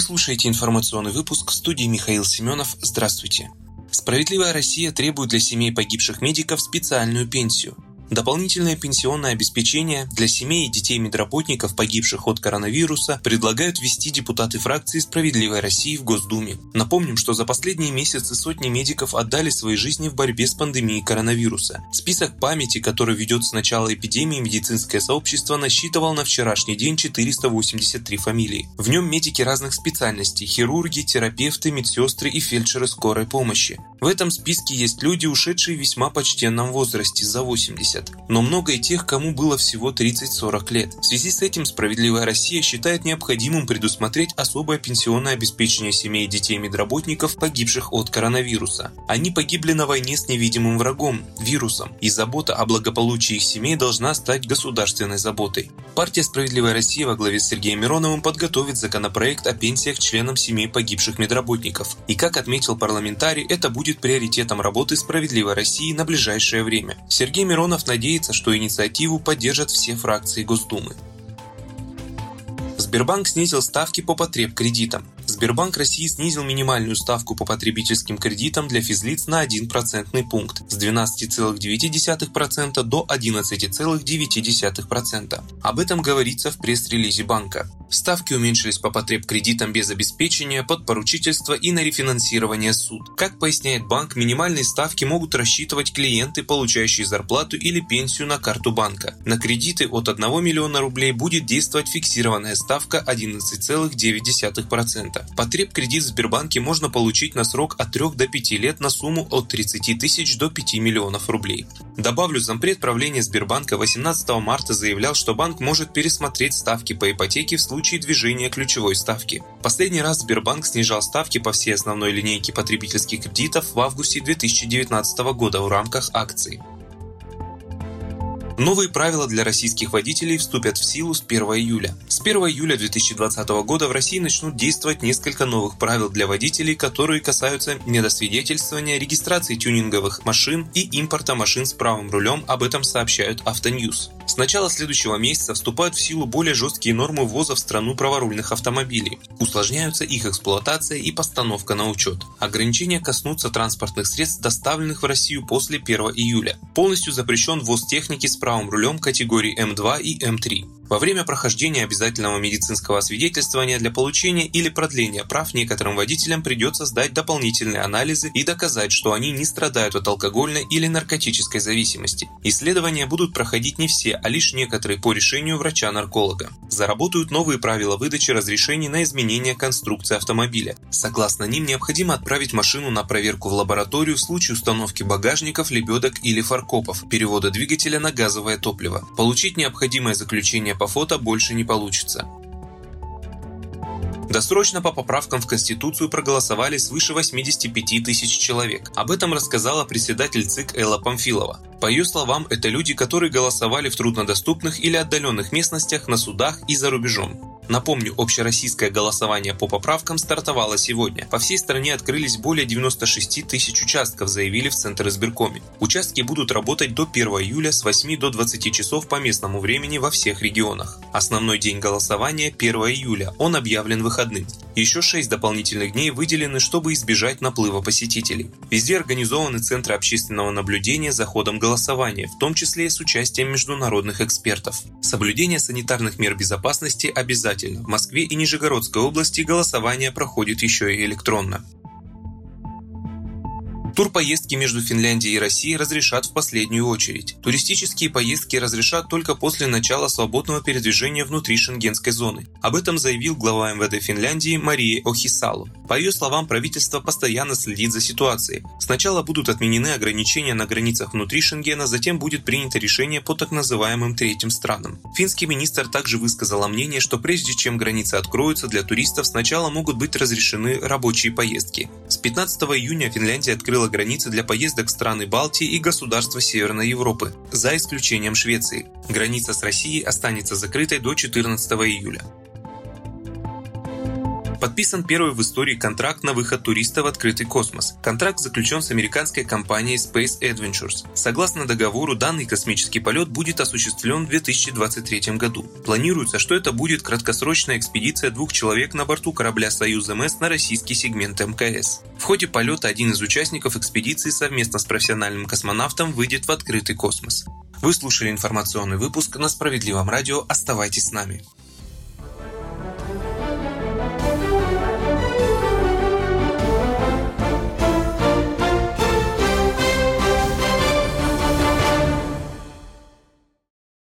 Вы слушаете информационный выпуск в студии Михаил Семенов. Здравствуйте. Справедливая Россия требует для семей погибших медиков специальную пенсию – Дополнительное пенсионное обеспечение для семей и детей медработников, погибших от коронавируса, предлагают ввести депутаты фракции «Справедливой России» в Госдуме. Напомним, что за последние месяцы сотни медиков отдали свои жизни в борьбе с пандемией коронавируса. Список памяти, который ведет с начала эпидемии медицинское сообщество, насчитывал на вчерашний день 483 фамилии. В нем медики разных специальностей – хирурги, терапевты, медсестры и фельдшеры скорой помощи. В этом списке есть люди, ушедшие в весьма почтенном возрасте, за 80 70, но много и тех, кому было всего 30-40 лет. В связи с этим «Справедливая Россия» считает необходимым предусмотреть особое пенсионное обеспечение семей и детей медработников, погибших от коронавируса. Они погибли на войне с невидимым врагом – вирусом, и забота о благополучии их семей должна стать государственной заботой. Партия «Справедливая Россия» во главе с Сергеем Мироновым подготовит законопроект о пенсиях членам семей погибших медработников. И как отметил парламентарий, это будет приоритетом работы «Справедливой России» на ближайшее время. Сергей Миронов надеется, что инициативу поддержат все фракции Госдумы. Сбербанк снизил ставки по потреб кредитам. Сбербанк России снизил минимальную ставку по потребительским кредитам для физлиц на 1 процентный пункт с 12,9% до 11,9%. Об этом говорится в пресс-релизе банка. Ставки уменьшились по потреб кредитам без обеспечения, под поручительство и на рефинансирование суд. Как поясняет банк, минимальные ставки могут рассчитывать клиенты, получающие зарплату или пенсию на карту банка. На кредиты от 1 миллиона рублей будет действовать фиксированная ставка 11,9%. Потреб кредит в Сбербанке можно получить на срок от 3 до 5 лет на сумму от 30 тысяч до 5 миллионов рублей. Добавлю, зампред правления Сбербанка 18 марта заявлял, что банк может пересмотреть ставки по ипотеке в случае движения ключевой ставки. Последний раз Сбербанк снижал ставки по всей основной линейке потребительских кредитов в августе 2019 года в рамках акций. Новые правила для российских водителей вступят в силу с 1 июля. С 1 июля 2020 года в России начнут действовать несколько новых правил для водителей, которые касаются медосвидетельствования, регистрации тюнинговых машин и импорта машин с правым рулем, об этом сообщают Автоньюз. С начала следующего месяца вступают в силу более жесткие нормы ввоза в страну праворульных автомобилей. Усложняются их эксплуатация и постановка на учет. Ограничения коснутся транспортных средств, доставленных в Россию после 1 июля. Полностью запрещен ввоз техники с правым рулем категории М2 и М3 во время прохождения обязательного медицинского освидетельствования для получения или продления прав некоторым водителям придется сдать дополнительные анализы и доказать, что они не страдают от алкогольной или наркотической зависимости. Исследования будут проходить не все, а лишь некоторые по решению врача-нарколога. Заработают новые правила выдачи разрешений на изменение конструкции автомобиля. Согласно ним, необходимо отправить машину на проверку в лабораторию в случае установки багажников, лебедок или фаркопов, перевода двигателя на газовое топливо. Получить необходимое заключение по фото больше не получится. Досрочно по поправкам в Конституцию проголосовали свыше 85 тысяч человек. Об этом рассказала председатель ЦИК Элла Памфилова. По ее словам, это люди, которые голосовали в труднодоступных или отдаленных местностях, на судах и за рубежом. Напомню, общероссийское голосование по поправкам стартовало сегодня. По всей стране открылись более 96 тысяч участков, заявили в Центр избиркоме. Участки будут работать до 1 июля с 8 до 20 часов по местному времени во всех регионах. Основной день голосования 1 июля, он объявлен выходным. Еще 6 дополнительных дней выделены, чтобы избежать наплыва посетителей. Везде организованы центры общественного наблюдения за ходом голосования, в том числе с участием международных экспертов. Соблюдение санитарных мер безопасности обязательно в Москве и Нижегородской области голосование проходит еще и электронно. Турпоездки между Финляндией и Россией разрешат в последнюю очередь. Туристические поездки разрешат только после начала свободного передвижения внутри шенгенской зоны. Об этом заявил глава МВД Финляндии Мария Охисалу. По ее словам, правительство постоянно следит за ситуацией. Сначала будут отменены ограничения на границах внутри Шенгена, затем будет принято решение по так называемым третьим странам. Финский министр также высказал мнение, что прежде чем границы откроются для туристов, сначала могут быть разрешены рабочие поездки. С 15 июня Финляндия открыла границы для поездок страны Балтии и государства Северной Европы, за исключением Швеции. Граница с Россией останется закрытой до 14 июля. Подписан первый в истории контракт на выход туриста в открытый космос. Контракт заключен с американской компанией Space Adventures. Согласно договору, данный космический полет будет осуществлен в 2023 году. Планируется, что это будет краткосрочная экспедиция двух человек на борту корабля «Союз МС» на российский сегмент МКС. В ходе полета один из участников экспедиции совместно с профессиональным космонавтом выйдет в открытый космос. Вы слушали информационный выпуск на Справедливом радио. Оставайтесь с нами.